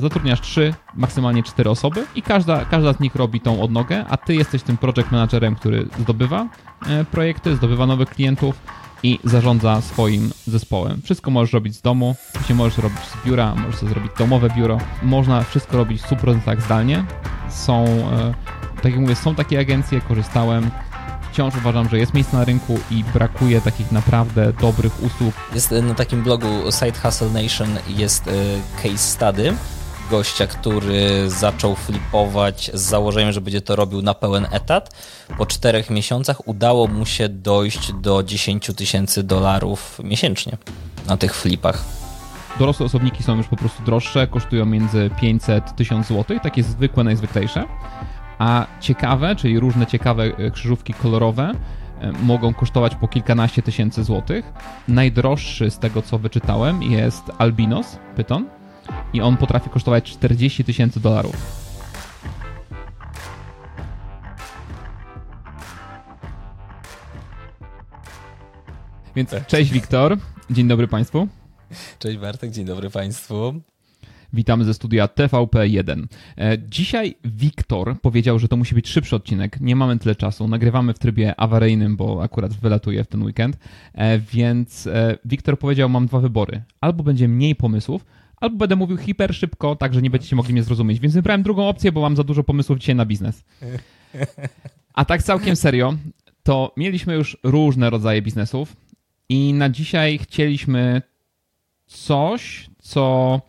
Zatrudniasz trzy, maksymalnie cztery osoby i każda, każda z nich robi tą odnogę, a ty jesteś tym project managerem, który zdobywa e, projekty, zdobywa nowych klientów i zarządza swoim zespołem. Wszystko możesz robić z domu, oczywiście możesz robić z biura, możesz zrobić domowe biuro. Można wszystko robić w 100% zdalnie. Są, e, tak jak mówię, są takie agencje, korzystałem. Wciąż uważam, że jest miejsce na rynku i brakuje takich naprawdę dobrych usług. Jest na takim blogu Side Hustle Nation jest e, case study gościa, który zaczął flipować z założeniem, że będzie to robił na pełen etat. Po czterech miesiącach udało mu się dojść do 10 tysięcy dolarów miesięcznie na tych flipach. Dorosłe osobniki są już po prostu droższe, kosztują między 500 1000 zł, takie zwykłe, najzwyklejsze. A ciekawe, czyli różne ciekawe e, krzyżówki kolorowe, e, mogą kosztować po kilkanaście tysięcy złotych. Najdroższy z tego, co wyczytałem, jest Albinos Python i on potrafi kosztować 40 tysięcy dolarów. Więc cześć Wiktor, dzień dobry Państwu. Cześć Bartek, dzień dobry Państwu. Witamy ze studia TVP1. E, dzisiaj Wiktor powiedział, że to musi być szybszy odcinek. Nie mamy tyle czasu. Nagrywamy w trybie awaryjnym, bo akurat wylatuje w ten weekend. E, więc e, Wiktor powiedział: Mam dwa wybory. Albo będzie mniej pomysłów, albo będę mówił hiper szybko, tak że nie będziecie mogli mnie zrozumieć. Więc wybrałem drugą opcję, bo mam za dużo pomysłów dzisiaj na biznes. A tak całkiem serio, to mieliśmy już różne rodzaje biznesów i na dzisiaj chcieliśmy coś, co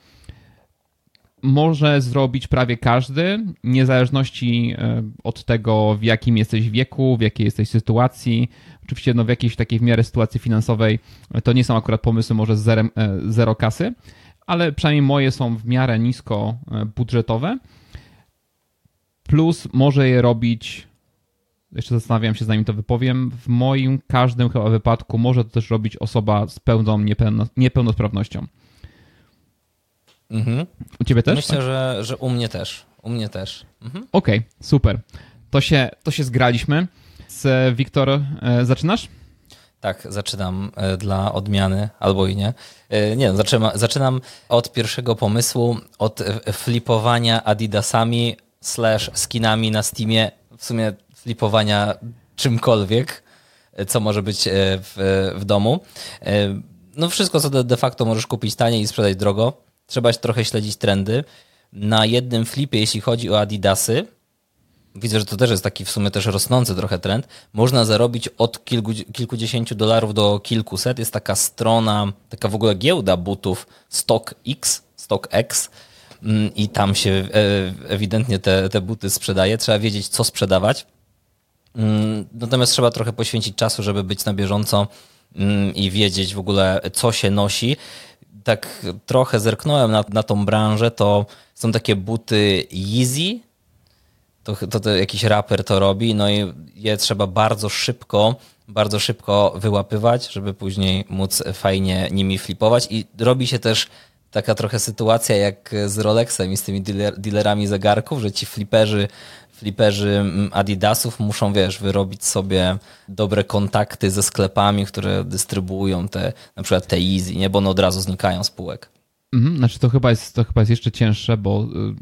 może zrobić prawie każdy, niezależności e, od tego, w jakim jesteś wieku, w jakiej jesteś sytuacji. Oczywiście no, w jakiejś takiej w miarę sytuacji finansowej to nie są akurat pomysły może z zerem, e, zero kasy, ale przynajmniej moje są w miarę nisko e, budżetowe. Plus może je robić, jeszcze zastanawiam się zanim to wypowiem, w moim każdym chyba wypadku może to też robić osoba z pełną niepełnosprawnością. Mhm. U ciebie też? Myślę, tak? że, że u mnie też. U mnie też. Mhm. Okej, okay, super. To się, to się zgraliśmy. Z Wiktor, e, zaczynasz? Tak, zaczynam e, dla odmiany, albo i nie. E, nie, zaczynam, zaczynam od pierwszego pomysłu, od flipowania adidasami slash skinami na Steamie, w sumie flipowania czymkolwiek, co może być w, w domu. No wszystko, co de facto możesz kupić taniej i sprzedać drogo. Trzeba trochę śledzić trendy. Na jednym flipie, jeśli chodzi o adidasy, widzę, że to też jest taki w sumie też rosnący trochę trend, można zarobić od kilku, kilkudziesięciu dolarów do kilkuset. Jest taka strona, taka w ogóle giełda butów StockX, StockX mm, i tam się e, ewidentnie te, te buty sprzedaje. Trzeba wiedzieć, co sprzedawać. Mm, natomiast trzeba trochę poświęcić czasu, żeby być na bieżąco mm, i wiedzieć w ogóle, co się nosi. Tak trochę zerknąłem na, na tą branżę, to są takie buty Yeezy, to, to, to jakiś raper to robi, no i je trzeba bardzo szybko, bardzo szybko wyłapywać, żeby później móc fajnie nimi flipować i robi się też taka trochę sytuacja jak z Rolexem i z tymi dealer, dealerami zegarków, że ci fliperzy, fliperzy mm, Adidasów muszą, wiesz, wyrobić sobie dobre kontakty ze sklepami, które dystrybuują te, na przykład te Easy, nie? Bo one od razu znikają z półek. Mhm, znaczy to chyba, jest, to chyba jest jeszcze cięższe, bo y,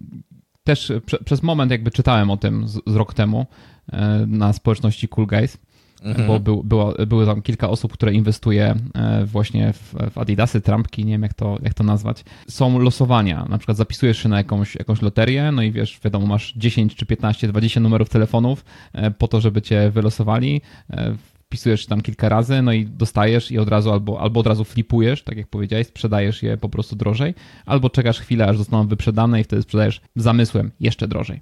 też prze, przez moment jakby czytałem o tym z, z rok temu e, na społeczności Cool Guys, mhm. bo był, było, były tam kilka osób, które inwestuje e, właśnie w, w Adidasy, trampki, nie wiem jak to, jak to nazwać. Są losowania, na przykład zapisujesz się na jakąś, jakąś loterię, no i wiesz, wiadomo, masz 10 czy 15, 20 numerów telefonów e, po to, żeby cię wylosowali wpisujesz tam kilka razy, no i dostajesz i od razu albo, albo od razu flipujesz, tak jak powiedziałeś, sprzedajesz je po prostu drożej, albo czekasz chwilę, aż zostaną wyprzedane i wtedy sprzedajesz zamysłem jeszcze drożej.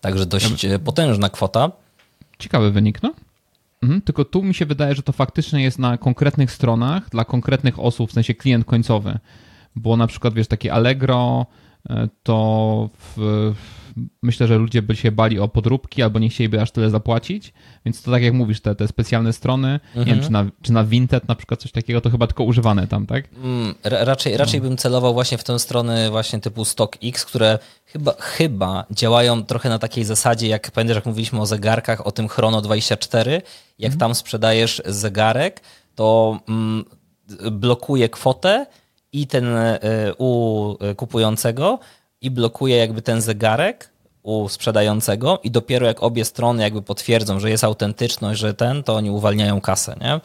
Także dość ja... potężna kwota. Ciekawy wynik, no. Mhm, tylko tu mi się wydaje, że to faktycznie jest na konkretnych stronach dla konkretnych osób, w sensie klient końcowy. Bo na przykład, wiesz, takie Allegro e, to w, myślę, że ludzie by się bali o podróbki albo nie chcieliby aż tyle zapłacić, więc to tak jak mówisz, te, te specjalne strony, mhm. nie wiem, mhm. czy na, czy na Vinted na przykład coś takiego, to chyba tylko używane tam, tak? Mm, raczej raczej no. bym celował właśnie w tę stronę właśnie typu StockX, które chyba, chyba działają trochę na takiej zasadzie, jak pamiętasz, jak mówiliśmy o zegarkach, o tym Chrono 24, jak mhm. tam sprzedajesz zegarek, to mm, blokuje kwotę i ten u kupującego i blokuje jakby ten zegarek u sprzedającego i dopiero jak obie strony jakby potwierdzą, że jest autentyczność, że ten, to oni uwalniają kasę, nie?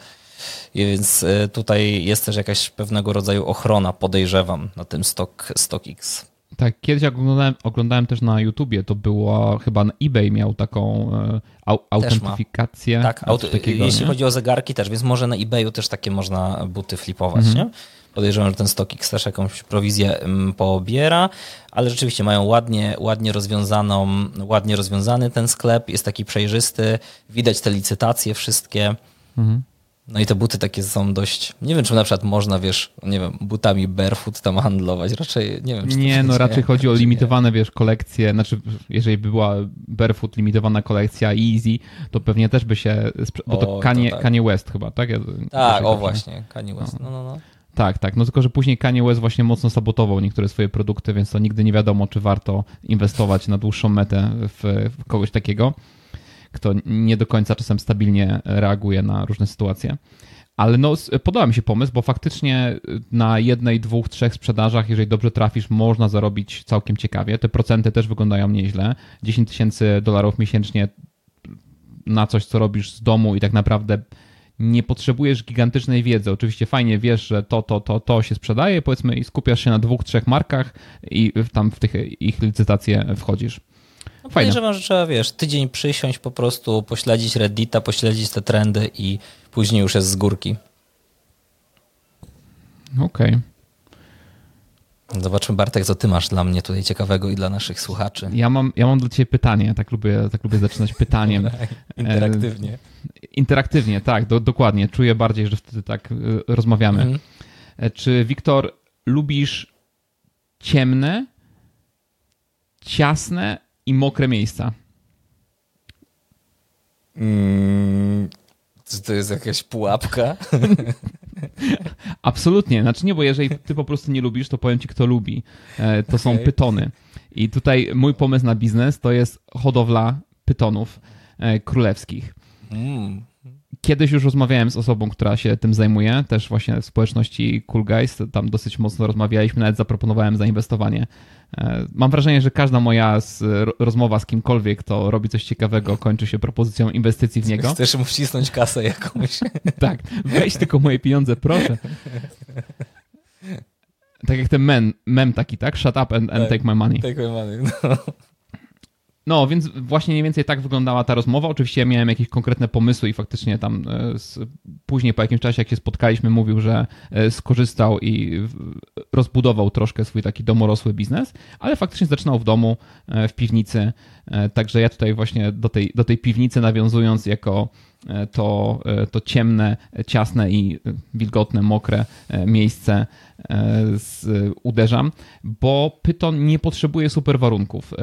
I więc tutaj jest też jakaś pewnego rodzaju ochrona, podejrzewam, na tym stock, StockX. Tak, kiedyś jak oglądałem, oglądałem też na YouTubie, to było chyba na eBay miał taką e, au, autentyfikację. Tak, auto, takiego, jeśli nie? chodzi o zegarki też, więc może na eBayu też takie można buty flipować, mhm. nie? Podejrzewam, że ten StockX też jakąś prowizję mm, pobiera, ale rzeczywiście mają ładnie, ładnie rozwiązaną, ładnie rozwiązany ten sklep, jest taki przejrzysty, widać te licytacje wszystkie. Mhm. No i te buty takie są dość. Nie wiem, czy na przykład można, wiesz, nie wiem, butami barefoot tam handlować. Raczej nie wiem. Czy nie, no raczej chodzi o limitowane, wiesz, kolekcje. Znaczy, jeżeli by była barefoot limitowana kolekcja Easy, to pewnie też by się. Bo to, o, Kanye, to tak. Kanye West chyba, tak? Ja, tak, o właśnie, Kanye West. No, no, no. Tak, tak. No tylko, że później Kanye West właśnie mocno sabotował niektóre swoje produkty, więc to nigdy nie wiadomo, czy warto inwestować na dłuższą metę w, w kogoś takiego kto nie do końca czasem stabilnie reaguje na różne sytuacje. Ale no, podoba mi się pomysł, bo faktycznie na jednej, dwóch, trzech sprzedażach, jeżeli dobrze trafisz, można zarobić całkiem ciekawie. Te procenty też wyglądają nieźle. 10 tysięcy dolarów miesięcznie na coś, co robisz z domu i tak naprawdę nie potrzebujesz gigantycznej wiedzy. Oczywiście fajnie wiesz, że to, to, to, to się sprzedaje, powiedzmy, i skupiasz się na dwóch, trzech markach i tam w tych ich licytacje wchodzisz. No podejrzewam, że trzeba, wiesz, tydzień przysiąść, po prostu pośledzić Reddita, pośledzić te trendy i później już jest z górki. Okej. Okay. Zobaczmy, Bartek, co ty masz dla mnie tutaj ciekawego i dla naszych słuchaczy. Ja mam, ja mam dla ciebie pytanie. Ja tak lubię, tak lubię zaczynać pytaniem. Interaktywnie. E, interaktywnie, tak, do, dokładnie. Czuję bardziej, że wtedy tak e, rozmawiamy. Mhm. E, czy, Wiktor, lubisz ciemne, ciasne i mokre miejsca. Mm, czy to jest jakaś pułapka? Absolutnie. Znaczy nie, bo jeżeli ty po prostu nie lubisz, to powiem ci, kto lubi. E, to okay. są pytony. I tutaj mój pomysł na biznes to jest hodowla pytonów e, królewskich. Mm. Kiedyś już rozmawiałem z osobą, która się tym zajmuje, też właśnie w społeczności Cool Guys, tam dosyć mocno rozmawialiśmy, nawet zaproponowałem zainwestowanie. E, mam wrażenie, że każda moja rozmowa z kimkolwiek, kto robi coś ciekawego, kończy się propozycją inwestycji w niego. Chcesz mu wcisnąć kasę jakąś. tak, weź tylko moje pieniądze, proszę. Tak jak ten mem, mem taki, tak? Shut up and, and tak, take my money. Take my money, no. No, więc właśnie mniej więcej tak wyglądała ta rozmowa. Oczywiście ja miałem jakieś konkretne pomysły i faktycznie tam e, później po jakimś czasie, jak się spotkaliśmy, mówił, że e, skorzystał i rozbudował troszkę swój taki domorosły biznes, ale faktycznie zaczynał w domu, e, w piwnicy. Także ja tutaj właśnie do tej, do tej piwnicy nawiązując jako to, to ciemne, ciasne i wilgotne, mokre miejsce uderzam, bo Python nie potrzebuje super warunków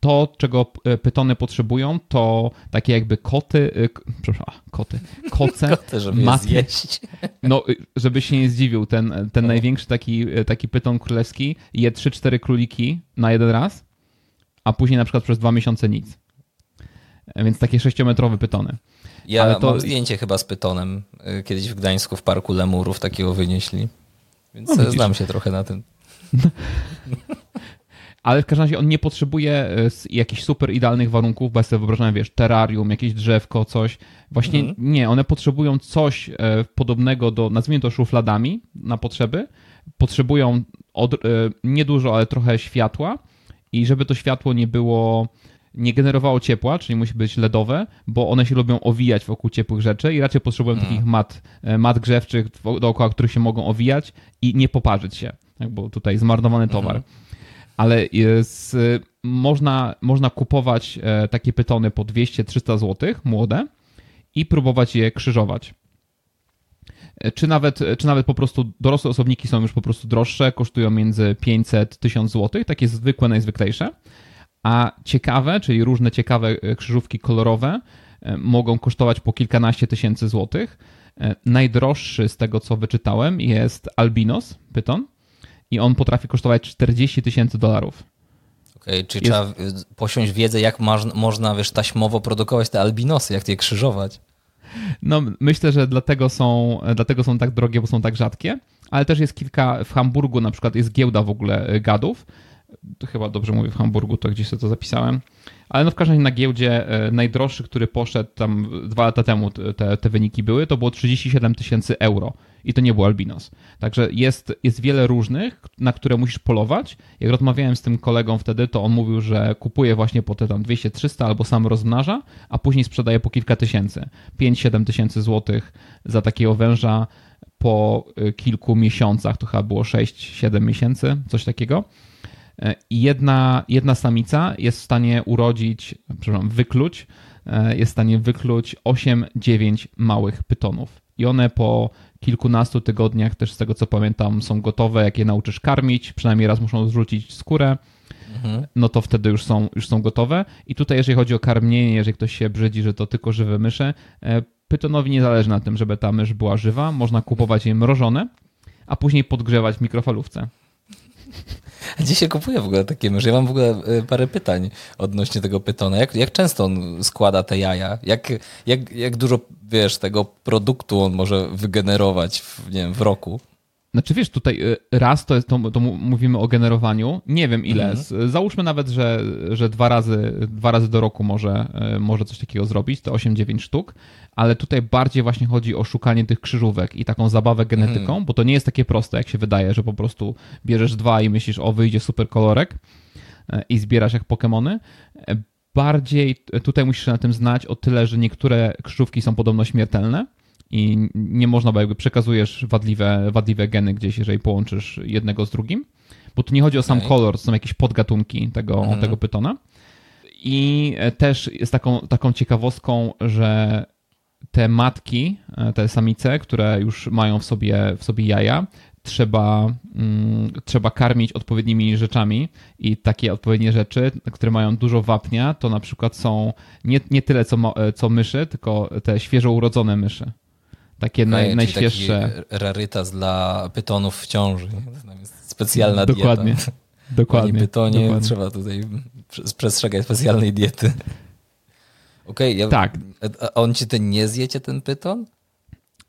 to, czego e, pytony potrzebują, to takie jakby koty, e, przepraszam, koty, koce, koty, żeby maty, zjeść. No, y, żeby się nie zdziwił, ten, ten no. największy taki, e, taki pyton królewski je 3-4 króliki na jeden raz, a później na przykład przez dwa miesiące nic. Więc takie sześciometrowe pytony. Ja to... mam zdjęcie chyba z pytonem. Kiedyś w Gdańsku w parku Lemurów takiego wynieśli. Więc no, znam się trochę na tym. ale w każdym razie on nie potrzebuje e, jakichś super idealnych warunków, bo ja sobie wyobrażam, wiesz, terrarium, jakieś drzewko, coś. Właśnie mhm. nie, one potrzebują coś e, podobnego do, nazwijmy to szufladami na potrzeby. Potrzebują od, e, niedużo, ale trochę światła i żeby to światło nie było nie generowało ciepła, czyli musi być LEDowe, bo one się lubią owijać wokół ciepłych rzeczy i raczej potrzebują hmm. takich mat, mat grzewczych dookoła których się mogą owijać i nie poparzyć się, tak, bo tutaj zmarnowany towar. Hmm ale jest, można, można kupować e, takie pytony po 200-300 zł, młode, i próbować je krzyżować. E, czy nawet, czy nawet po prostu dorosłe osobniki są już po prostu droższe, kosztują między 500-1000 zł, takie zwykłe, najzwyklejsze. A ciekawe, czyli różne ciekawe e, krzyżówki kolorowe mogą kosztować po kilkanaście tysięcy złotych. Najdroższy z tego, co wyczytałem, jest Albinos Pyton i on potrafi kosztować 40 tysięcy dolarów. Okej, okay, czyli Jest... trzeba posiąść wiedzę, jak można, wiesz, taśmowo produkować te albinosy, jak je krzyżować. No, myślę, że dlatego są, dlatego są tak drogie, bo są tak rzadkie, ale też jest kilka, w Hamburgu na przykład jest giełda w ogóle gadów, to chyba dobrze mówię w Hamburgu, to gdzieś sobie to zapisałem, ale no w każdym razie na giełdzie e, najdroższy, który poszedł tam dwa lata temu te, te wyniki były, to było 37 tysięcy euro i to nie był albinos. Także jest, jest wiele różnych, na które musisz polować. Jak rozmawiałem z tym kolegą wtedy, to on mówił, że kupuje właśnie po te tam 200-300 albo sam rozmnaża, a później sprzedaje po kilka tysięcy. 5-7 tysięcy złotych za takiego węża po e, kilku miesiącach, to chyba było 6-7 miesięcy, coś takiego. E, jedna, jedna samica jest w stanie urodzić, przepraszam, wykluć, e, jest w stanie wykluć 8-9 małych pytonów. I one po kilkunastu tygodniach, też z tego co pamiętam, są gotowe. Jak je nauczysz karmić, przynajmniej raz muszą zrzucić skórę, mhm. no to wtedy już są, już są gotowe. I tutaj, jeżeli chodzi o karmienie, jeżeli ktoś się brzydzi, że to tylko żywe myszy, e, pytonowi nie zależy na tym, żeby ta mysz była żywa. Można kupować je mrożone, a później podgrzewać w mikrofalówce. Gdzie się kupuje w ogóle takie myszy? Ja mam w ogóle e, parę pytań odnośnie tego pytona. Jak, jak często on składa te jaja? Jak, jak, jak dużo, wiesz, tego produktu on może wygenerować w, nie wiem, w roku? Znaczy wiesz, tutaj y, raz to, jest, to, to mówimy o generowaniu, nie wiem ile, mhm. załóżmy nawet, że, że dwa, razy, dwa razy do roku może, y, może coś takiego zrobić, to 8-9 sztuk, ale tutaj bardziej właśnie chodzi o szukanie tych krzyżówek i taką zabawę genetyką, mhm. bo to nie jest takie proste, jak się wydaje, że po prostu bierzesz dwa i myślisz, o wyjdzie super kolorek y, i zbierasz jak Pokémony. Bardziej tutaj musisz na tym znać o tyle, że niektóre krzyżówki są podobno śmiertelne, i nie można, bo jakby przekazujesz wadliwe, wadliwe geny gdzieś, jeżeli połączysz jednego z drugim, bo tu nie chodzi o sam okay. kolor, to są jakieś podgatunki tego, mhm. tego pytona. I też jest taką, taką ciekawostką, że te matki, te samice, które już mają w sobie, w sobie jaja, trzeba, mm, trzeba karmić odpowiednimi rzeczami i takie odpowiednie rzeczy, które mają dużo wapnia, to na przykład są nie, nie tyle co, co myszy, tylko te świeżo urodzone myszy. Takie okay, naj, najświeższe. Rarytas dla pytonów w ciąży. Specjalna dokładnie, dieta. Dokładnie. Pani pytonie dokładnie. trzeba tutaj przestrzegać specjalnej diety. Okej, okay, ja, tak. a on ci ten nie zjecie, ten pyton?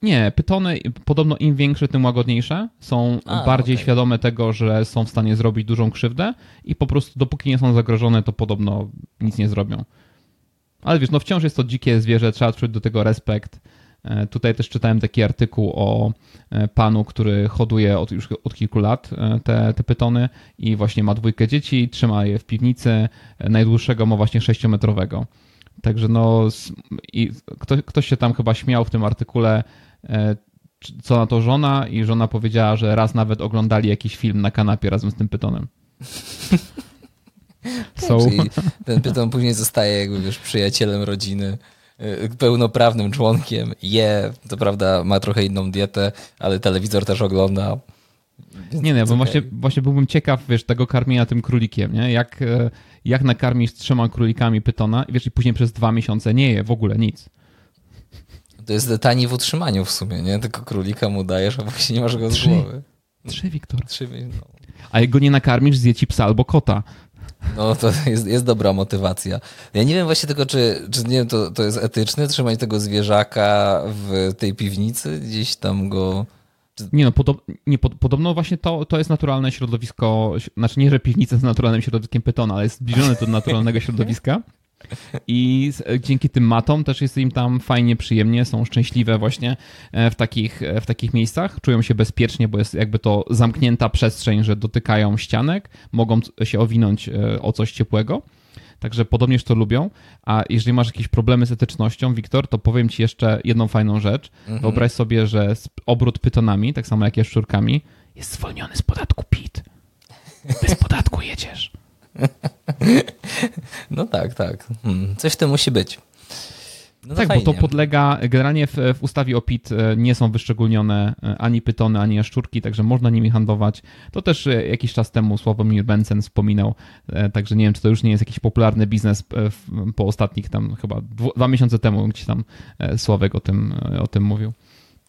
Nie, pytony podobno im większe, tym łagodniejsze. Są a, bardziej okay. świadome tego, że są w stanie zrobić dużą krzywdę i po prostu dopóki nie są zagrożone, to podobno nic nie zrobią. Ale wiesz, no wciąż jest to dzikie zwierzę, trzeba czuć do tego respekt. E, tutaj też czytałem taki artykuł o e, panu, który hoduje od, już od kilku lat e, te, te pytony i właśnie ma dwójkę dzieci, trzyma je w piwnicy. Najdłuższego ma właśnie sześciometrowego. Także no, i ktoś, ktoś się tam chyba śmiał w tym artykule, co na to żona, i żona powiedziała, że raz nawet oglądali jakiś film na kanapie razem z tym pytonem. So. ten pyton później zostaje jakby wiesz, przyjacielem rodziny. Y, pełnoprawnym członkiem, je, to prawda ma trochę inną dietę, ale telewizor też ogląda. Nie, nie, bo okay. właśnie, właśnie byłbym ciekaw, wiesz, tego karmienia tym królikiem, nie? Jak, e, jak nakarmisz trzema królikami pytona i wiesz, i później przez dwa miesiące nie je w ogóle nic. To jest tani w utrzymaniu w sumie, nie? Tylko królika mu dajesz, a właśnie nie masz go z Trzy. głowy. Trzy, Wiktor. Trzy, no. A jak go nie nakarmisz, zje ci psa albo kota. No to jest, jest dobra motywacja. Ja nie wiem właśnie tylko, czy, czy nie wiem, to, to jest etyczne trzymać tego zwierzaka w tej piwnicy, gdzieś tam go... Nie no, podob, nie, pod, podobno właśnie to, to jest naturalne środowisko, znaczy nie, że piwnica jest naturalnym środowiskiem pytona, ale jest zbliżone do naturalnego środowiska. I dzięki tym matom też jest im tam fajnie, przyjemnie, są szczęśliwe właśnie e, w takich, e, w takich miejscach, czują się bezpiecznie, bo jest jakby to zamknięta przestrzeń, że dotykają ścianek, mogą się owinąć e, o coś ciepłego. Także podobnież to lubią. A jeżeli masz jakieś problemy z etycznością, Wiktor, to powiem ci jeszcze jedną fajną rzecz. Mhm. Wyobraź sobie, że obrót pytonami, tak samo jak jaszczurkami, jest zwolniony z podatku PIT. Bez podatku jedziesz. No tak, tak. Hmm, coś w tym musi być. No tak, bo to podlega, generalnie w, w, ustawie o PIT e, nie są wyszczególnione e, ani pytony, ani jaszczurki, także można nimi handlować. To też e, jakiś czas temu Sławomir Bensen wspominał, także nie wiem, czy to już nie jest jakiś popularny biznes po ostatnich tam chyba dwa miesiące temu gdzieś tam Sławek o tym, o tym mówił.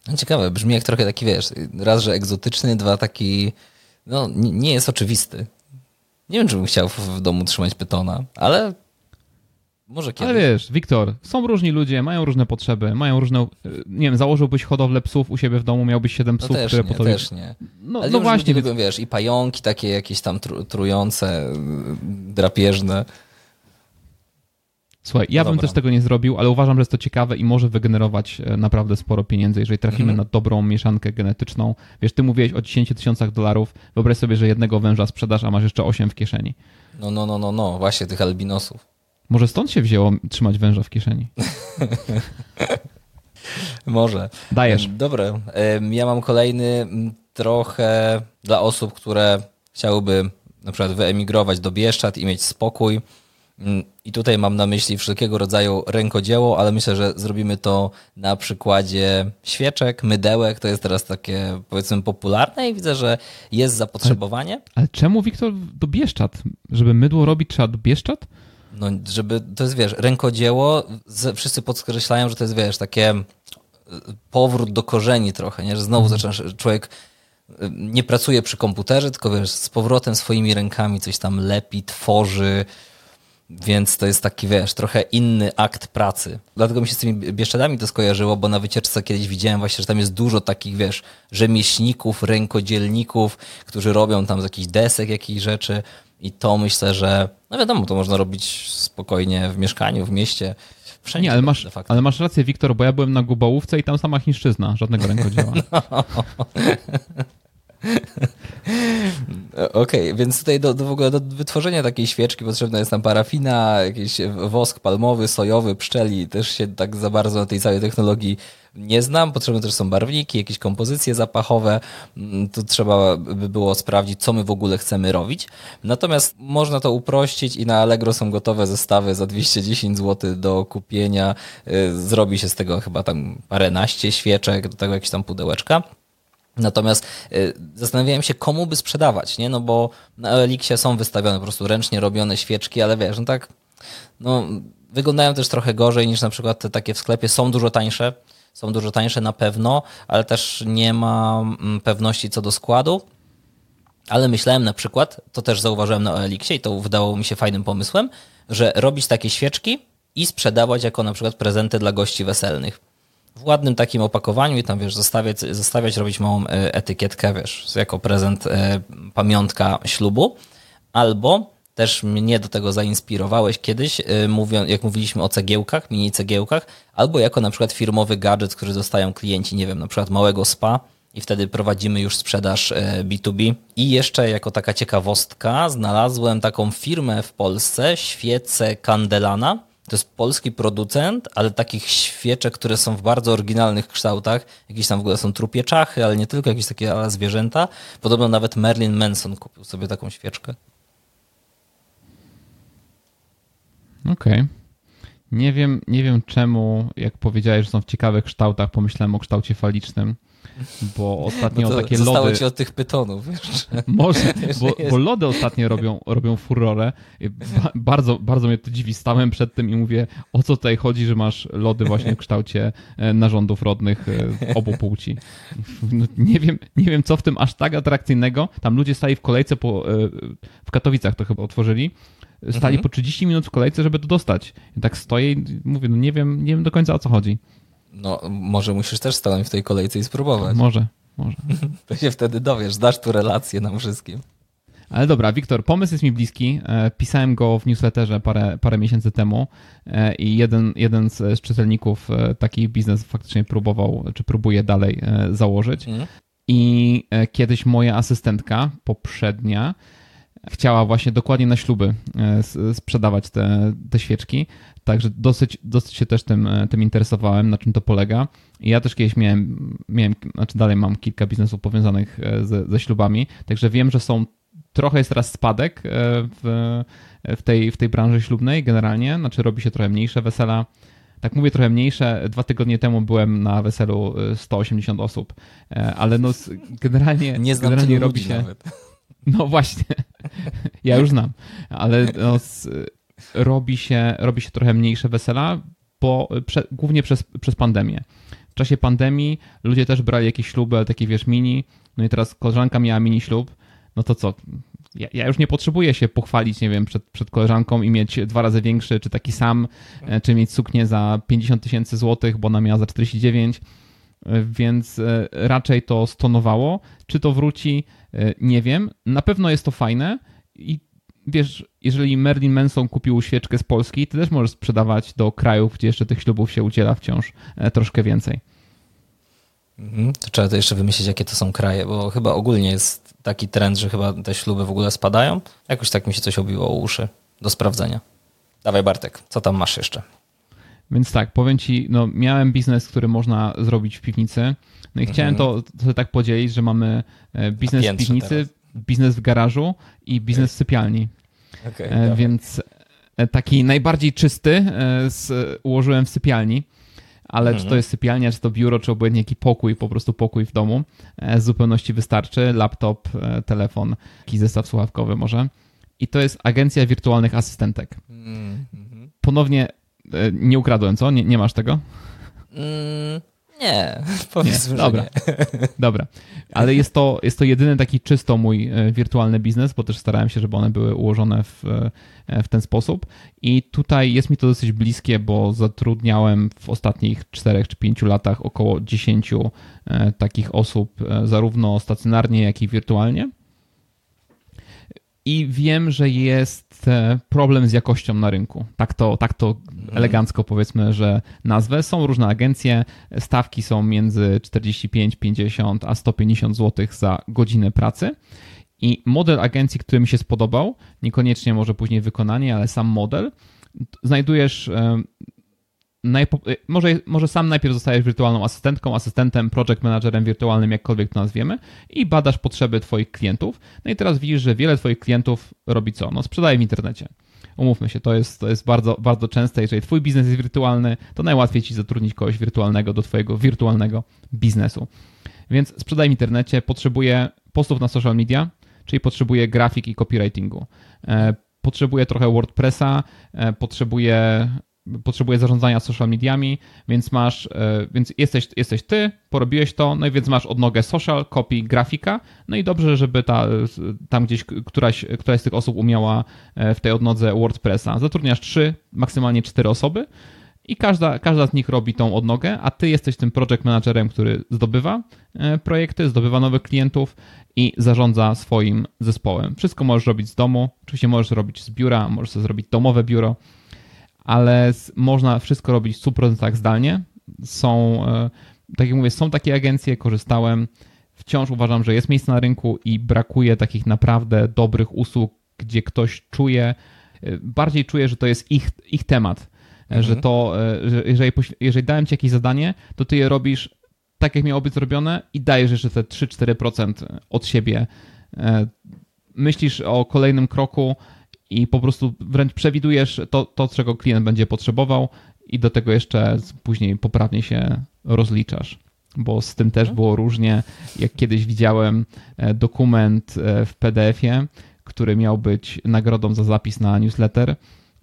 No ciekawe, brzmi jak trochę taki, wiesz, raz, że egzotyczny, dwa taki, no nie jest oczywisty. Nie wiem, czy bym chciał w domu trzymać pytona, ale Może kiedyś. Ale wiesz, Wiktor, są różni ludzie, mają różne potrzeby, mają różne. Nie wiem, założyłbyś hodowlę psów u siebie w domu, miałbyś 7 No psów, też które nie, po tobie. też nie. No, Ale no wiem, właśnie. lubią, wiesz, i pająki takie jakieś tam tru, trujące, drapieżne. Słuchaj, ja No bym dobra. też tego nie zrobił, ale uważam, że jest to ciekawe i może wygenerować e, naprawdę sporo pieniędzy, jeżeli trafimy Mhm. na dobrą mieszankę genetyczną. Wiesz, ty mówiłeś o 10 tysiącach dolarów, wyobraź sobie, że jednego węża sprzedasz, a masz jeszcze 8 w kieszeni. No, no, no, no, no, właśnie tych albinosów. Może stąd się wzięło trzymać węża w kieszeni? Może. Dajesz. Dobra. Em, Ja mam kolejny trochę dla osób, które chciałyby na przykład wyemigrować do Bieszczad i mieć spokój. Mm, I tutaj mam na myśli wszelkiego rodzaju rękodzieło, ale myślę, że zrobimy to na przykładzie świeczek, mydełek. To jest teraz takie powiedzmy popularne i widzę, że jest zapotrzebowanie. Ale czemu, Wiktor, do Bieszczad? Żeby mydło robić, trzeba do Bieszczad? No, żeby, to jest, wiesz, rękodzieło, wszyscy podkreślają, że to jest, wiesz, takie y, powrót do korzeni trochę, nie? Że znowu zaczynasz, człowiek y, nie pracuje przy komputerze, tylko, wiesz, z powrotem swoimi rękami coś tam lepi, tworzy, więc to jest taki, wiesz, trochę inny akt pracy. Dlatego mi się z tymi Bieszczadami to skojarzyło, bo na wycieczce kiedyś widziałem właśnie, że tam jest dużo takich, wiesz, rzemieślników, rękodzielników, którzy robią tam z jakichś desek, jakichś rzeczy i to myślę, że, no wiadomo, to można robić spokojnie w mieszkaniu, w mieście, wszędzie. Nie, ale masz, ale masz rację, Wiktor, bo ja byłem na Gubałówce i tam sama chińszczyzna, żadnego rękodzieła. E, Okej, więc tutaj do, do, w ogóle do wytworzenia takiej świeczki potrzebna jest nam parafina, jakiś wosk palmowy, sojowy, pszczeli. Też się tak za bardzo na tej całej technologii nie znam. Potrzebne też są barwniki, jakieś kompozycje zapachowe. Mm, Tu trzeba by było sprawdzić, co my w ogóle chcemy robić. Natomiast można to uprościć i na Allegro są gotowe zestawy za 210 zł do kupienia. Y, Zrobi się z tego chyba tam paręnaście świeczek, do tego jakieś tam pudełeczka. Natomiast y, zastanawiałem się, komu by sprzedawać, nie? No bo na Elixie są wystawione po prostu ręcznie robione świeczki, ale wiesz, no tak, no wyglądają też trochę gorzej niż na przykład te takie w sklepie. Są dużo tańsze, są dużo tańsze na pewno, ale też nie ma mm, pewności co do składu. Ale myślałem na przykład, to też zauważyłem na Elixie i to wydało mi się fajnym pomysłem, że robić takie świeczki i sprzedawać jako na przykład prezenty dla gości weselnych w ładnym takim opakowaniu i tam, wiesz, zostawiać, zostawiać robić małą e, etykietkę, wiesz, jako prezent, e, pamiątka ślubu. Albo też mnie do tego zainspirowałeś kiedyś, e, mówiąc, jak mówiliśmy o cegiełkach, mini cegiełkach, albo jako na przykład firmowy gadżet, który dostają klienci, nie wiem, na przykład małego spa i wtedy prowadzimy już sprzedaż e, B2B. I jeszcze jako taka ciekawostka znalazłem taką firmę w Polsce, świece Candelana, to jest polski producent, ale takich świeczek, które są w bardzo oryginalnych kształtach. Jakieś tam w ogóle są trupie czachy, ale nie tylko, jakieś takie ale zwierzęta. Podobno nawet Merlin Manson kupił sobie taką świeczkę. Okej. Nie wiem, nie wiem czemu, jak powiedziałeś, że są w ciekawych kształtach, pomyślałem o kształcie falicznym, bo ostatnio No takie zostało lody... ci od tych pytonów, wiesz? Może, bo, bo lody ostatnio robią, robią furorę. Ba, bardzo, bardzo mnie to dziwi. Stałem przed tym i mówię, o co tutaj chodzi, że masz lody właśnie w kształcie e, narządów rodnych e, obu płci. No, nie, wiem, nie wiem, co w tym aż tak atrakcyjnego. Tam ludzie stali w kolejce po, e, w Katowicach to chyba otworzyli. Stali Mhm. po 30 minut w kolejce, żeby to dostać. I tak stoję i mówię, no nie wiem, nie wiem do końca o co chodzi. No, może musisz też stanąć w tej kolejce i spróbować. Może, może. To się wtedy dowiesz, dasz tu relację nam wszystkim. Ale dobra, Wiktor, pomysł jest mi bliski. E, Pisałem go w newsletterze parę, parę miesięcy temu e, i jeden, jeden z, czytelników e, taki biznes faktycznie próbował, czy próbuje dalej założyć. Mhm. I kiedyś moja asystentka, poprzednia, chciała właśnie dokładnie na śluby e, sprzedawać te, te świeczki. Także dosyć, dosyć się też tym, e, tym interesowałem, na czym to polega. I ja też kiedyś miałem, miałem znaczy dalej mam kilka biznesów powiązanych e, ze, ze ślubami, także wiem, że są trochę jest teraz spadek w, w, tej, w tej branży ślubnej generalnie, znaczy robi się trochę mniejsze wesela. Tak mówię trochę mniejsze. Dwa tygodnie temu byłem na weselu e, 180 osób, ale no generalnie, Nie znam generalnie robi się. nawet. No właśnie, ja już znam, ale no, s- robi, się, robi się trochę mniejsze wesela, bo prze, głównie przez, przez pandemię. W czasie pandemii ludzie też brali jakieś śluby, ale takie wiesz, mini. No i teraz koleżanka miała mini ślub, no to co? ja, ja, już nie potrzebuję się pochwalić, nie wiem, przed, przed koleżanką i mieć dwa razy większy, czy taki sam, e, czy mieć suknię za 50 tysięcy złotych, bo ona miała za 49, e, więc e, raczej to stonowało. Czy to wróci, nie wiem. Na pewno jest to fajne i wiesz, jeżeli Merlin Manson kupił świeczkę z Polski, ty też możesz sprzedawać do krajów, gdzie jeszcze tych ślubów się udziela wciąż troszkę więcej. Mhm. To trzeba to jeszcze wymyślić, jakie to są kraje, bo chyba ogólnie jest taki trend, że chyba te śluby w ogóle spadają. Jakoś tak mi się coś obiło o uszy do sprawdzenia. Dawaj Bartek, co tam masz jeszcze? Więc tak, powiem ci, no miałem biznes, który można zrobić w piwnicy. No i chciałem mhm. to, to tak podzielić, że mamy e, biznes w piwnicy, teraz. Biznes w garażu i biznes w sypialni. Okay, Więc e, taki najbardziej czysty z, ułożyłem w sypialni ale mhm. czy to mhm. jest sypialnia, czy to biuro, czy obojętnie jaki pokój, po prostu pokój w domu, e, z zupełności wystarczy. Laptop, e, telefon, jakiś zestaw słuchawkowy może. I to jest agencja wirtualnych asystentek. Mhm. Ponownie e, nie ukradłem, co? Nie, nie masz tego? Mm, nie, powiedzmy, nie. Dobra. Nie. Dobra, ale jest to, jest to jedyny taki czysto mój e, wirtualny biznes, bo też starałem się, żeby one były ułożone w, e, w ten sposób. I tutaj jest mi to dosyć bliskie, bo zatrudniałem w ostatnich 4 czy 5 latach około 10 e, takich osób, zarówno stacjonarnie, jak i wirtualnie i wiem, że jest e, problem z jakością na rynku. Tak to, tak to mhm. elegancko powiedzmy, że nazwę. Są różne agencje, stawki są między 45, 50 a 150 zł za godzinę pracy. I model agencji, który mi się spodobał, niekoniecznie może później wykonanie, ale sam model, znajdujesz e, Y, może, może sam najpierw zostajesz wirtualną asystentką, asystentem, project managerem wirtualnym, jakkolwiek to nazwiemy, i badasz potrzeby Twoich klientów. No i teraz widzisz, że wiele Twoich klientów robi co? No, sprzedaje w internecie. Umówmy się, to jest, to jest bardzo, bardzo częste. Jeżeli Twój biznes jest wirtualny, to najłatwiej Ci zatrudnić kogoś wirtualnego do Twojego wirtualnego biznesu. Więc sprzedaj w internecie, potrzebuje postów na social media, czyli potrzebuje grafik i copywritingu. E, potrzebuje trochę WordPressa, e, potrzebuje potrzebuje zarządzania social mediami, więc masz, e, więc jesteś, jesteś ty, porobiłeś to, no i więc masz odnogę social, copy, grafika, no i dobrze, żeby ta, tam gdzieś któraś, któraś z tych osób umiała e, w tej odnodze WordPressa. Zatrudniasz trzy, maksymalnie cztery osoby i każda, każda z nich robi tą odnogę, a ty jesteś tym project managerem, który zdobywa e, projekty, zdobywa nowych klientów i zarządza swoim zespołem. Wszystko możesz robić z domu, oczywiście możesz robić z biura, możesz zrobić domowe biuro, ale można wszystko robić w 100% zdalnie. Są, e, tak jak mówię, są takie agencje, korzystałem. Wciąż uważam, że jest miejsce na rynku i brakuje takich naprawdę dobrych usług, gdzie ktoś czuje, e, bardziej czuje, że to jest ich, ich temat. E, mhm. Że to, że jeżeli, jeżeli dałem ci jakieś zadanie, to ty je robisz tak, jak miało być zrobione i dajesz jeszcze te 3-4% od siebie. Myślisz o kolejnym kroku, i po prostu wręcz przewidujesz to, to, czego klient będzie potrzebował i do tego jeszcze później poprawnie się rozliczasz. Bo z tym też mhm. było różnie. Jak kiedyś widziałem e, dokument e, w PDF-ie, który miał być nagrodą za zapis na newsletter,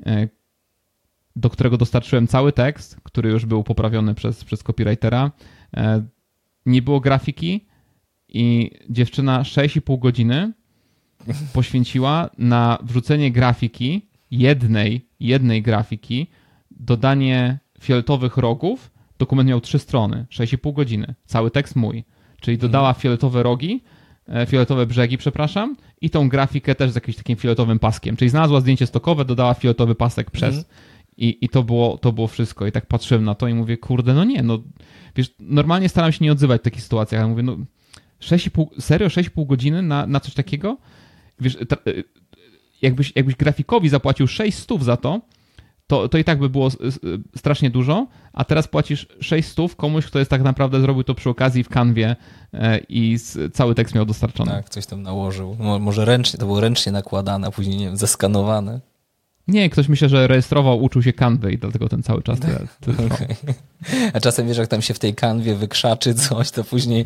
e, do którego dostarczyłem cały tekst, który już był poprawiony przez, przez copywritera. Nie było grafiki i dziewczyna 6,5 godziny poświęciła na wrzucenie grafiki, jednej, jednej grafiki, dodanie fioletowych rogów. Dokument miał trzy strony, 6,5 godziny. Cały tekst mój. Czyli dodała mhm. fioletowe rogi, e, fioletowe brzegi, przepraszam, i tą grafikę też z jakimś takim fioletowym paskiem. Czyli znalazła zdjęcie stokowe, dodała fioletowy pasek przez. Mhm. I, I to, było, to było wszystko. I tak patrzyłem na to i mówię, kurde, no nie, no wiesz, normalnie staram się nie odzywać w takich sytuacjach, ale mówię, no 6,5, serio 6,5 godziny na, na coś takiego? Wiesz, y, jakbyś, jakbyś grafikowi zapłacił 6 stów za to, to, to i tak by było strasznie dużo, a teraz płacisz 6 stów komuś, kto jest tak naprawdę zrobił to przy okazji w kanwie e, i cały tekst miał dostarczony. Tak, coś tam nałożył. Może ręcznie, to było ręcznie nakładane, a później, nie wiem, zeskanowane. Nie, ktoś myślę, że rejestrował, uczył się kanwy i dlatego ten cały czas okay. A czasem wiesz, jak tam się w tej kanwie wykrzaczy coś, to później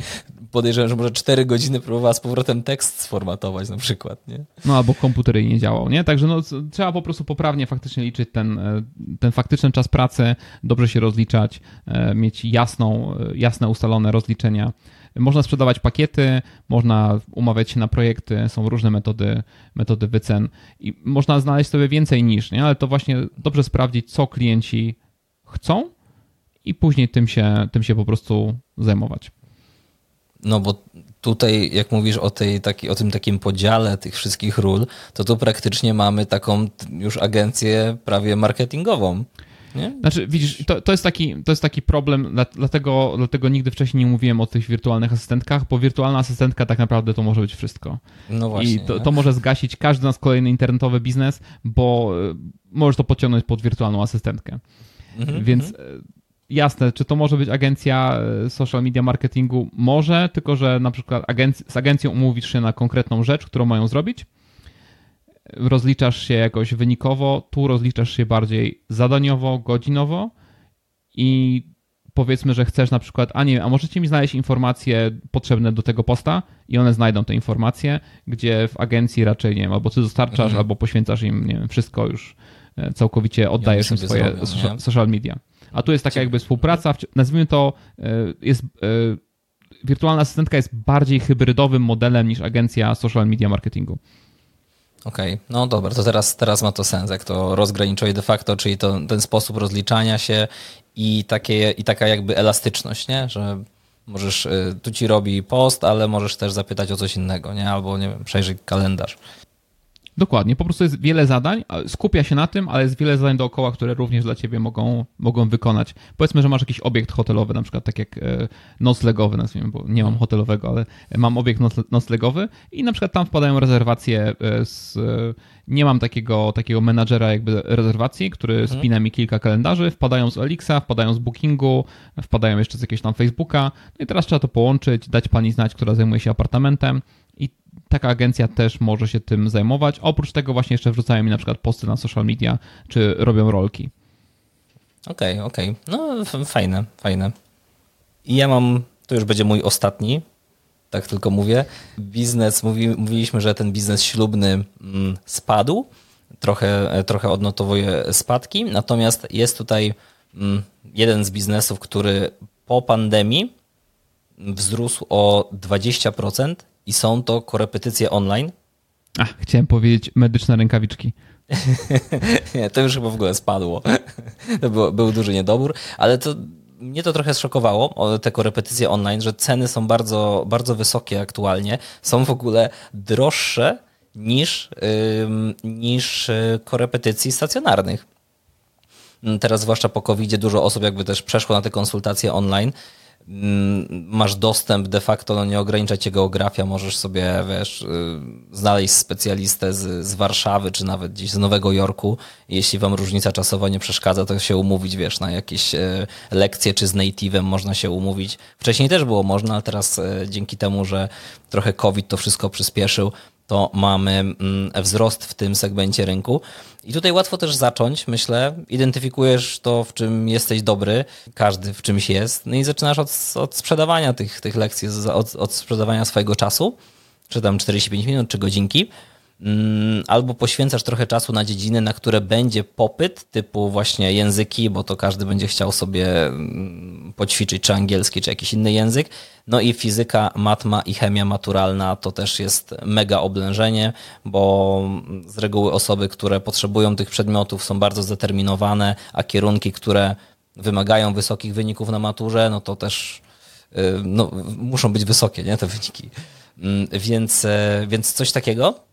podejrzewam, że może 4 godziny próbowała z powrotem tekst sformatować na przykład, nie? No albo komputer jej nie działał, nie? Także no, trzeba po prostu poprawnie faktycznie liczyć ten, e, ten faktyczny czas pracy, dobrze się rozliczać, e, mieć jasną, e, jasne ustalone rozliczenia można sprzedawać pakiety, można umawiać się na projekty, są różne metody, metody wycen i można znaleźć sobie więcej niż, nie? ale to właśnie dobrze sprawdzić, co klienci chcą i później tym się, tym się po prostu zajmować. No bo tutaj, jak mówisz o, tej, taki, o tym takim podziale tych wszystkich ról, to tu praktycznie mamy taką już agencję prawie marketingową. Nie? Znaczy, widzisz, to, to, jest taki, to jest taki problem, dlatego, dlatego nigdy wcześniej nie mówiłem o tych wirtualnych asystentkach, bo wirtualna asystentka tak naprawdę to może być wszystko. No właśnie. I to, to może zgasić każdy nasz kolejny internetowy biznes, bo e, możesz to podciągnąć pod wirtualną asystentkę. Mhm, Więc mhm. Jasne, czy to może być agencja e, social media marketingu? Może, tylko że na przykład agenc z agencją umówisz się na konkretną rzecz, którą mają zrobić, rozliczasz się jakoś wynikowo, tu rozliczasz się bardziej zadaniowo, godzinowo i powiedzmy, że chcesz na przykład, a nie, a możecie mi znaleźć informacje potrzebne do tego posta i one znajdą te informacje, gdzie w agencji raczej, nie wiem, albo ty dostarczasz, mhm. albo poświęcasz im, nie wiem, wszystko już e, całkowicie oddajesz im swoje zrobią, social, social media. A tu jest taka jakby współpraca, nazwijmy to, e, jest, e, wirtualna asystentka jest bardziej hybrydowym modelem niż agencja social media marketingu. Okej, okay. no dobra, to teraz, teraz ma to sens, jak to rozgraniczuje de facto, czyli to, ten sposób rozliczania się i, takie, i taka jakby elastyczność, nie? że możesz, y, tu ci robi post, ale możesz też zapytać o coś innego, nie? albo nie wiem, przejrzyj kalendarz. Dokładnie, po prostu jest wiele zadań, skupia się na tym, ale jest wiele zadań dookoła, które również dla ciebie mogą, mogą wykonać. Powiedzmy, że masz jakiś obiekt hotelowy, na przykład tak jak e, noclegowy, nazwijmy, bo nie mam hotelowego, ale mam obiekt noclegowy i na przykład tam wpadają rezerwacje e, z... Nie mam takiego, takiego menadżera jakby rezerwacji, który mhm. spina mi kilka kalendarzy, wpadają z Elixa, wpadają z Bookingu, wpadają jeszcze z jakiegoś tam Facebooka, no i teraz trzeba to połączyć, dać pani znać, która zajmuje się apartamentem i taka agencja też może się tym zajmować. Oprócz tego właśnie jeszcze wrzucają mi na przykład posty na social media, czy robią rolki. Okej, okay, okej. Okay. No fajne, fajne. I ja mam, to już będzie mój ostatni, tak tylko mówię. Biznes, mówi, mówiliśmy, że ten biznes ślubny mm, spadł, trochę, trochę odnotowuje spadki, natomiast jest tutaj mm, jeden z biznesów, który po pandemii wzrósł o 20% i są to korepetycje online. A, chciałem powiedzieć medyczne rękawiczki. nie, to już chyba w ogóle spadło. to był, był duży niedobór, ale to mnie to trochę zszokowało, te korepetycje online, że ceny są bardzo, bardzo wysokie aktualnie. Są w ogóle droższe niż, niż y, korepetycji stacjonarnych. Teraz, zwłaszcza po covid dużo osób jakby też przeszło na te konsultacje online Mm, masz dostęp de facto, no nie ogranicza cię geografia, możesz sobie, wiesz, y, znaleźć specjalistę z, z Warszawy, czy nawet gdzieś z Nowego Jorku. Jeśli wam różnica czasowa nie przeszkadza, to się umówić, wiesz, na jakieś e, lekcje, czy z native'em można się umówić. Wcześniej też było można, ale teraz e, dzięki temu, że trochę COVID to wszystko przyspieszył, to mamy mm, wzrost w tym segmencie rynku. I tutaj łatwo też zacząć, myślę. Identyfikujesz to, w czym jesteś dobry, każdy w czymś jest, no i zaczynasz od, od sprzedawania tych, tych lekcji, od, od sprzedawania swojego czasu, czy tam 45 minut, czy godzinki. Mm, albo poświęcasz trochę czasu na dziedziny, na które będzie popyt, typu właśnie języki, bo to każdy będzie chciał sobie mm, poćwiczyć, czy angielski, czy jakiś inny język. No i fizyka, matma i chemia maturalna to też jest mega oblężenie, bo z reguły osoby, które potrzebują tych przedmiotów są bardzo zdeterminowane, a kierunki, które wymagają wysokich wyników na maturze, no to też y, no, muszą być wysokie, nie, te wyniki. Mm, więc, e, więc coś takiego.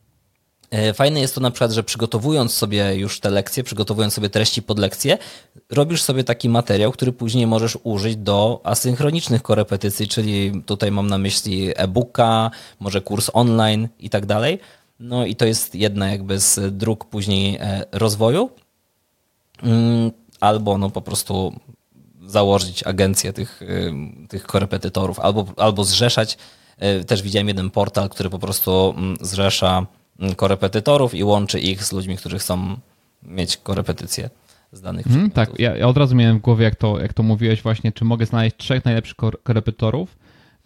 E, fajne jest to na przykład, że przygotowując sobie już te lekcje, przygotowując sobie treści pod lekcje, robisz sobie taki materiał, który później możesz użyć do asynchronicznych korepetycji, czyli tutaj mam na myśli e-booka, może kurs online i tak dalej. No i to jest jedna jakby z dróg później e, rozwoju. Mm, albo no po prostu założyć agencję tych, e, tych korepetytorów, albo, albo zrzeszać. Też widziałem jeden portal, który po prostu mm, zrzesza korepetytorów i łączy ich z ludźmi, którzy chcą mieć korepetycje z danych hmm, Tak, ja, ja, od razu miałem w głowie, jak to, jak to mówiłeś właśnie, czy mogę znaleźć trzech najlepszych korepetytorów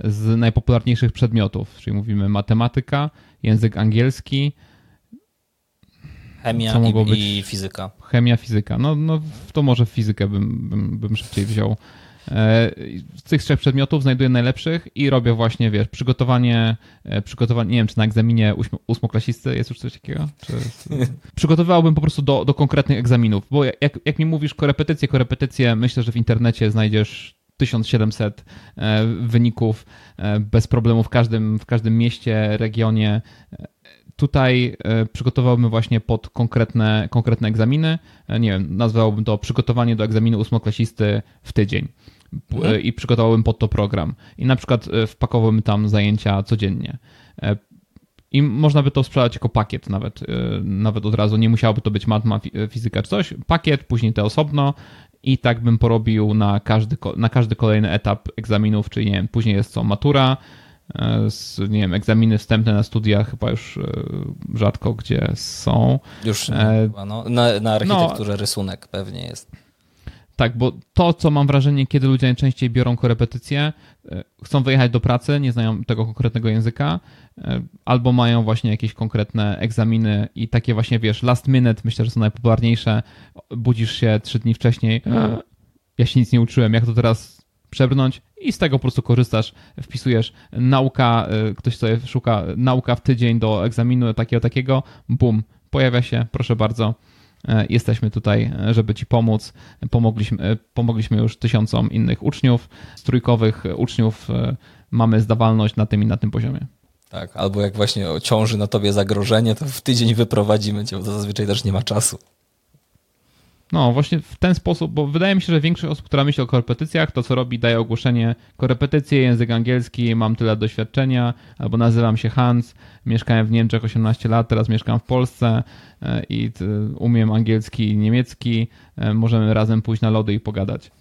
z najpopularniejszych przedmiotów, czyli mówimy matematyka, język angielski, Chemia i, i, fizyka. Chemia, fizyka. No, no to może fizykę bym, bym, bym szybciej wziął. Z tych trzech przedmiotów znajduję najlepszych i robię właśnie, wiesz, przygotowanie, przygotowanie nie wiem, czy na egzaminie ósmoklasisty jest już coś takiego? Czy... Przygotowywałbym po prostu do, do konkretnych egzaminów, bo jak, jak mi mówisz korepetycje, korepetycje, myślę, że w internecie znajdziesz 1700 e, wyników e, bez problemu w każdym, w każdym mieście, regionie. Tutaj e, przygotowałbym właśnie pod konkretne, konkretne egzaminy. Nie wiem, nazwałbym to przygotowanie do egzaminu ósmoklasisty w tydzień. Mhm. I przygotowałbym pod to program. I na przykład wpakowałbym tam zajęcia codziennie. I można by to sprzedać jako pakiet nawet, nawet od razu. Nie musiałoby to być matma, fizyka czy coś. Pakiet, później te osobno i tak bym porobił na każdy, na każdy kolejny etap egzaminów, czyli nie wiem, później jest co, matura, e, nie wiem, egzaminy wstępne na studiach chyba już e, rzadko gdzie są. Już e, no, na, na architekturze no, rysunek pewnie jest. Tak, bo to, co mam wrażenie, kiedy ludzie najczęściej biorą korepetycje, e, chcą wyjechać do pracy, nie znają tego konkretnego języka, albo mają właśnie jakieś konkretne egzaminy i takie właśnie, wiesz, last minute, myślę, że są najpopularniejsze, budzisz się trzy dni wcześniej, e, ja się nic nie uczyłem, jak to teraz przebrnąć i z tego po prostu korzystasz, wpisujesz nauka, ktoś sobie szuka nauka w tydzień do egzaminu takiego, takiego, bum, pojawia się, proszę bardzo, E, jesteśmy tutaj, e, żeby Ci pomóc. Pomogliśmy, pomogliśmy już tysiącom innych uczniów, trójkowych uczniów. Mamy zdawalność na tym i na tym poziomie. Tak, albo jak właśnie ciąży na tobie zagrożenie, to w tydzień wyprowadzimy cię, bo to zazwyczaj też nie ma czasu. No, właśnie w ten sposób, bo wydaje mi się, że większość osób, która myśli o korepetycjach, to co robi, daje ogłoszenie korepetycje, język angielski, mam tyle doświadczenia, albo nazywam się Hans, mieszkałem w Niemczech 18 lat, teraz mieszkam w Polsce e, i umiem angielski i niemiecki, e, możemy razem pójść na lody i pogadać.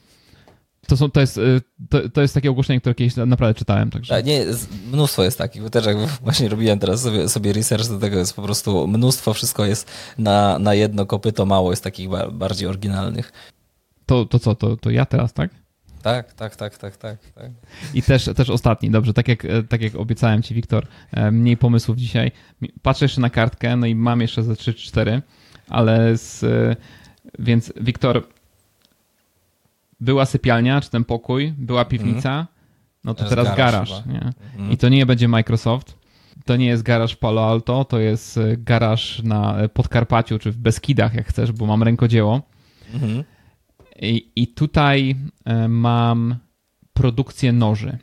To, są, to, jest, y, to, to jest takie ogłoszenie, które kiedyś naprawdę czytałem. Także. Tak, nie, mnóstwo jest takich, bo też jak właśnie robiłem teraz sobie, sobie research do tego, jest po prostu mnóstwo, wszystko jest na, na jedno kopyto, mało jest takich bardziej oryginalnych. To, to co, to, to ja teraz, tak? Tak, tak, tak, tak, tak. tak. I też, też ostatni, dobrze, tak jak, tak jak obiecałem ci, Wiktor, e, mniej pomysłów dzisiaj. Patrzę jeszcze na kartkę, no i mam jeszcze ze 3-4, ale z, e, więc Wiktor, była sypialnia, czy ten pokój, była piwnica, mm. no to teraz, garaż. Mm. I to nie będzie Microsoft, to nie jest garaż Palo Alto, to jest e, garaż na e, Podkarpaciu, czy w Beskidach, jak chcesz, bo mam rękodzieło. Mm. I, I, tutaj e, mam produkcję noży.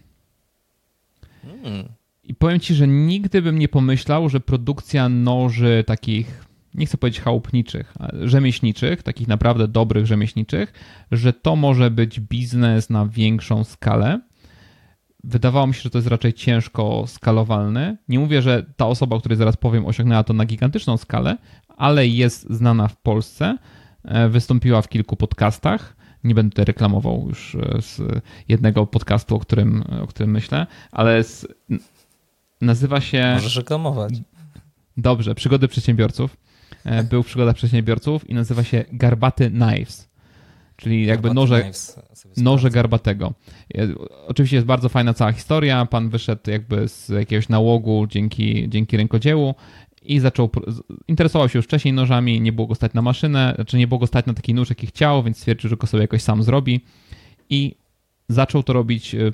Mm. I powiem ci, że nigdy bym nie pomyślał, że produkcja noży takich nie chcę powiedzieć chałupniczych, rzemieślniczych, takich naprawdę dobrych rzemieślniczych, że to może być biznes na większą skalę. Wydawało mi się, że to jest raczej ciężko skalowalny. Nie mówię, że ta osoba, o której zaraz powiem, osiągnęła to na gigantyczną skalę, ale jest znana w Polsce. E, wystąpiła w kilku podcastach. Nie będę tutaj reklamował już e, z jednego podcastu, o którym, o którym myślę, ale z, nazywa się. Możesz reklamować. Dobrze, przygody przedsiębiorców. E, był Przygoda Przedsiębiorców i nazywa się Garbaty Knives. Czyli jakby noże, noże garbatego. E, oczywiście jest bardzo fajna cała historia. Pan wyszedł jakby z jakiegoś nałogu dzięki, dzięki rękodziełu i zaczął, interesował się już wcześniej nożami, nie było go stać na maszynę, znaczy nie było go stać na taki nóż, jaki chciał, więc stwierdził, że go sobie jakoś sam zrobi i zaczął to robić e,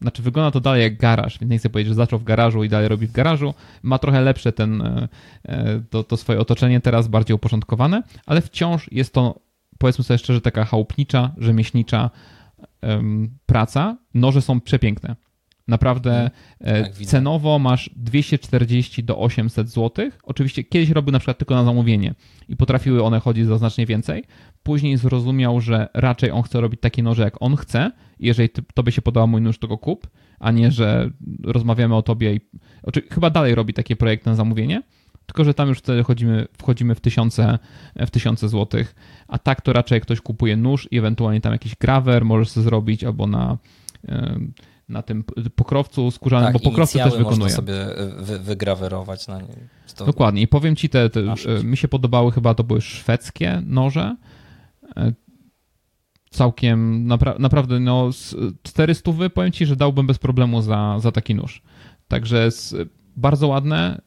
znaczy wygląda to dalej jak garaż, więc nie chcę powiedzieć, że zaczął w garażu i dalej robi w garażu. Ma trochę lepsze ten, e, e, to, to swoje otoczenie teraz, bardziej uporządkowane, ale wciąż jest to, powiedzmy sobie szczerze, taka chałupnicza, rzemieślnicza um, praca. Noże są przepiękne. Naprawdę mhm. tak, cenowo masz 240 do 800 zł. Oczywiście kiedyś robił na przykład tylko na zamówienie i potrafiły one chodzić za znacznie więcej. Później zrozumiał, że raczej on chce robić takie noże, jak on chce. Jeżeli ty, tobie się podoba mój nóż, to go kup, a nie, że rozmawiamy o tobie i... Znaczy, chyba dalej robi takie projekty na zamówienie, tylko że tam już wtedy wchodzimy, wchodzimy w, tysiące, w tysiące złotych, a tak to raczej ktoś kupuje nóż i ewentualnie tam jakiś grawer możesz sobie zrobić albo na na tym pokrowcu skórzanym, tak, bo pokrowcy też wykonuje. można sobie wy, wygrawerować na nim. To... Dokładnie. I powiem ci, te, te mi się podobały chyba, to były szwedzkie noże. E, całkiem, napra naprawdę, no, 400 powiem ci, że dałbym bez problemu za, za taki nóż. Także jest bardzo ładne.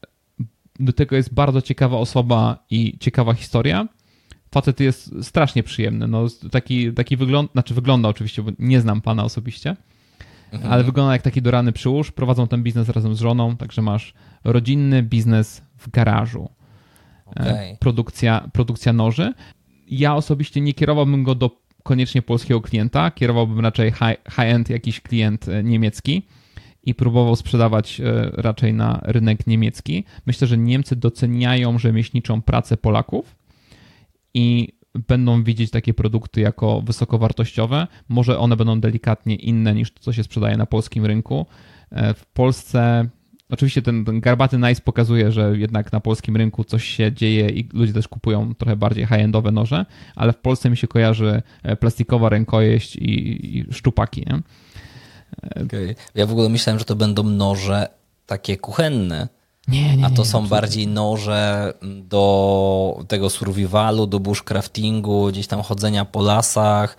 Do tego jest bardzo ciekawa osoba i ciekawa historia. facet jest strasznie przyjemny. No, taki, taki wygląd, znaczy wygląda oczywiście, bo nie znam pana osobiście, mhm. ale wygląda jak taki dorany przyłóż. Prowadzą ten biznes razem z żoną, także masz rodzinny biznes w garażu. Okay. Produkcja, produkcja noży. Ja osobiście nie kierowałbym go do koniecznie polskiego klienta, kierowałbym raczej high-end jakiś klient e, niemiecki i próbował sprzedawać e, raczej na rynek niemiecki. Myślę, że Niemcy doceniają rzemieślniczą pracę Polaków i będą widzieć takie produkty jako wysokowartościowe. Może one będą delikatnie inne niż to, co się sprzedaje na polskim rynku. E, w Polsce Oczywiście ten, ten garbaty nice pokazuje, że jednak na polskim rynku coś się dzieje i ludzie też kupują trochę bardziej high-endowe noże, ale w Polsce mi się kojarzy e, plastikowa rękojeść i, i szczupaki. Nie? Okay. Ja w ogóle myślałem, że to będą noże takie kuchenne. Nie, nie, A to nie, są bardziej noże do tego survivalu, do bushcraftingu, gdzieś tam chodzenia po lasach.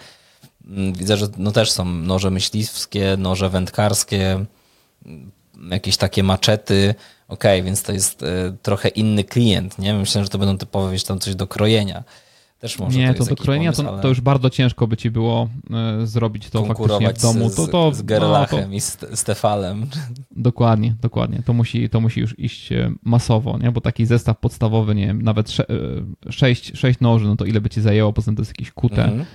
Mm, widzę, że no też są noże myśliwskie, noże wędkarskie, jakieś takie maczety. Okej, okay, więc to jest y, trochę inny klient, nie? Myślę, że to będą typowe, wiesz, tam coś do krojenia. Też może nie, to, to do krojenia pomysł, to, to, już bardzo ciężko by ci było y, zrobić to faktycznie w domu. Z, to, to, z Gerlachem no, to... i z Stefalem. Dokładnie, dokładnie. To musi, to musi już iść e, masowo, nie? bo taki zestaw podstawowy, nie wiem, nawet 6, 6 noży, no to ile by ci zajęło, poza tym to jest jakieś kute. Mhm.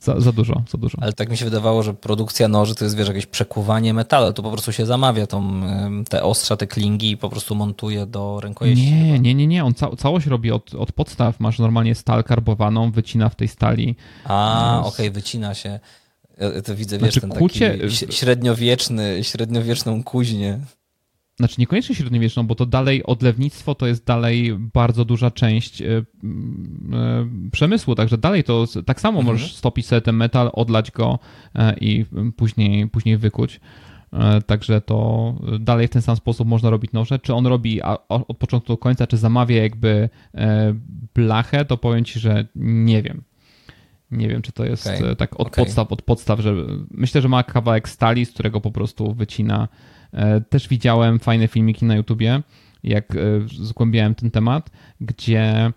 Za, za, dużo, za dużo. Ale tak mi się wydawało, że produkcja noży to jest, wiesz, jakieś przekuwanie metalu. Tu po prostu się zamawia tą, te ostrza, te klingi i po prostu montuje do rękojeści. Nie, chyba. nie, nie, nie. On ca całość robi od, od podstaw. Masz normalnie stal karbowaną, wycina w tej stali. A, okej, okay, wycina się. Ja to widzę, wiesz, znaczy, ten kucie... taki średniowieczny, średniowieczną kuźnię znaczy niekoniecznie średniowieczną, bo to dalej odlewnictwo to jest dalej bardzo duża część e, e, przemysłu, także dalej to tak samo mhm. możesz stopić sobie ten metal, odlać go e, i później, później wykuć. Także to dalej w ten sam sposób można robić noże. Czy on robi od początku do końca, czy zamawia jakby blachę, to powiem ci, że nie wiem. Nie wiem, czy to jest okay. tak od okay. podstaw, od podstaw, że myślę, że ma kawałek stali, z którego po prostu wycina też widziałem fajne filmiki na YouTubie, jak e, zgłębiałem ten temat, gdzie e,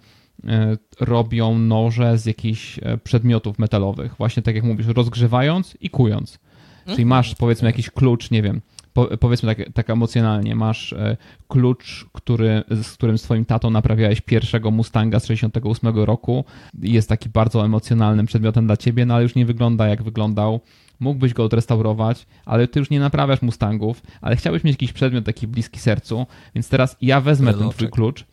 robią noże z jakichś przedmiotów metalowych. Właśnie tak jak mówisz, rozgrzewając i kując. Czyli mhm. masz powiedzmy jakiś klucz, nie wiem, powiedzmy tak, tak emocjonalnie, masz klucz, który, z którym swoim tatą naprawiałeś pierwszego Mustanga z 68 roku. Jest taki bardzo emocjonalnym przedmiotem dla ciebie, no ale już nie wygląda jak wyglądał mógłbyś go odrestaurować, ale ty już nie naprawiasz Mustangów, ale chciałbyś mieć jakiś przedmiot taki bliski sercu, więc teraz ja wezmę pyrloczek. ten twój klucz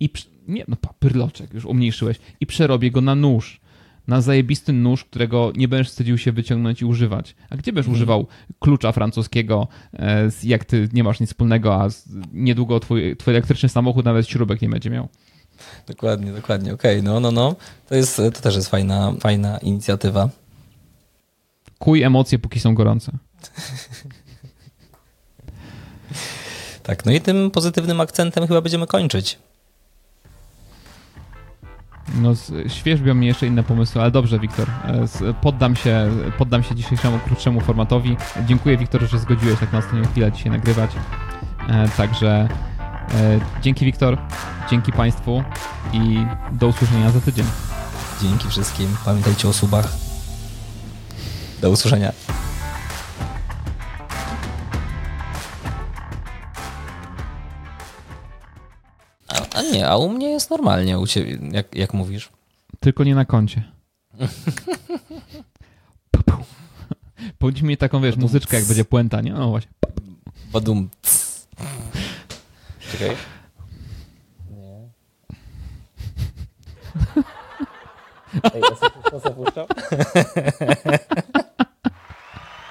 i nie, no pyrloczek już umniejszyłeś i przerobię go na nóż. Na zajebisty nóż, którego nie będziesz wstydził się wyciągnąć i używać. A gdzie będziesz hmm. używał klucza francuskiego, e, jak ty nie masz nic wspólnego, a niedługo twój, twój elektryczny samochód nawet śrubek nie będzie miał. Dokładnie, dokładnie. Okej, okay, no, no, no. To, jest, to też jest fajna, fajna inicjatywa. Kuj emocje, póki są gorące. tak, no i tym pozytywnym akcentem chyba będziemy kończyć. No, świeżbią mi jeszcze inne pomysły, ale dobrze, Wiktor. E, poddam się, poddam się dzisiejszemu krótszemu formatowi. Dziękuję, Wiktor, że zgodziłeś tak na ostatnią chwilę dzisiaj nagrywać. E, także e, dzięki, Wiktor, dzięki Państwu i do usłyszenia za tydzień. Dzięki wszystkim. Pamiętajcie o subach. Do usłyszenia. A, a, nie, a u mnie jest normalnie, u ciebie, jak, jak mówisz. Tylko nie na koncie. Powiedz mi taką, wiesz, muzyczkę, jak będzie puenta, nie? No właśnie. Badum. Czekaj. Nie. Ej, to, to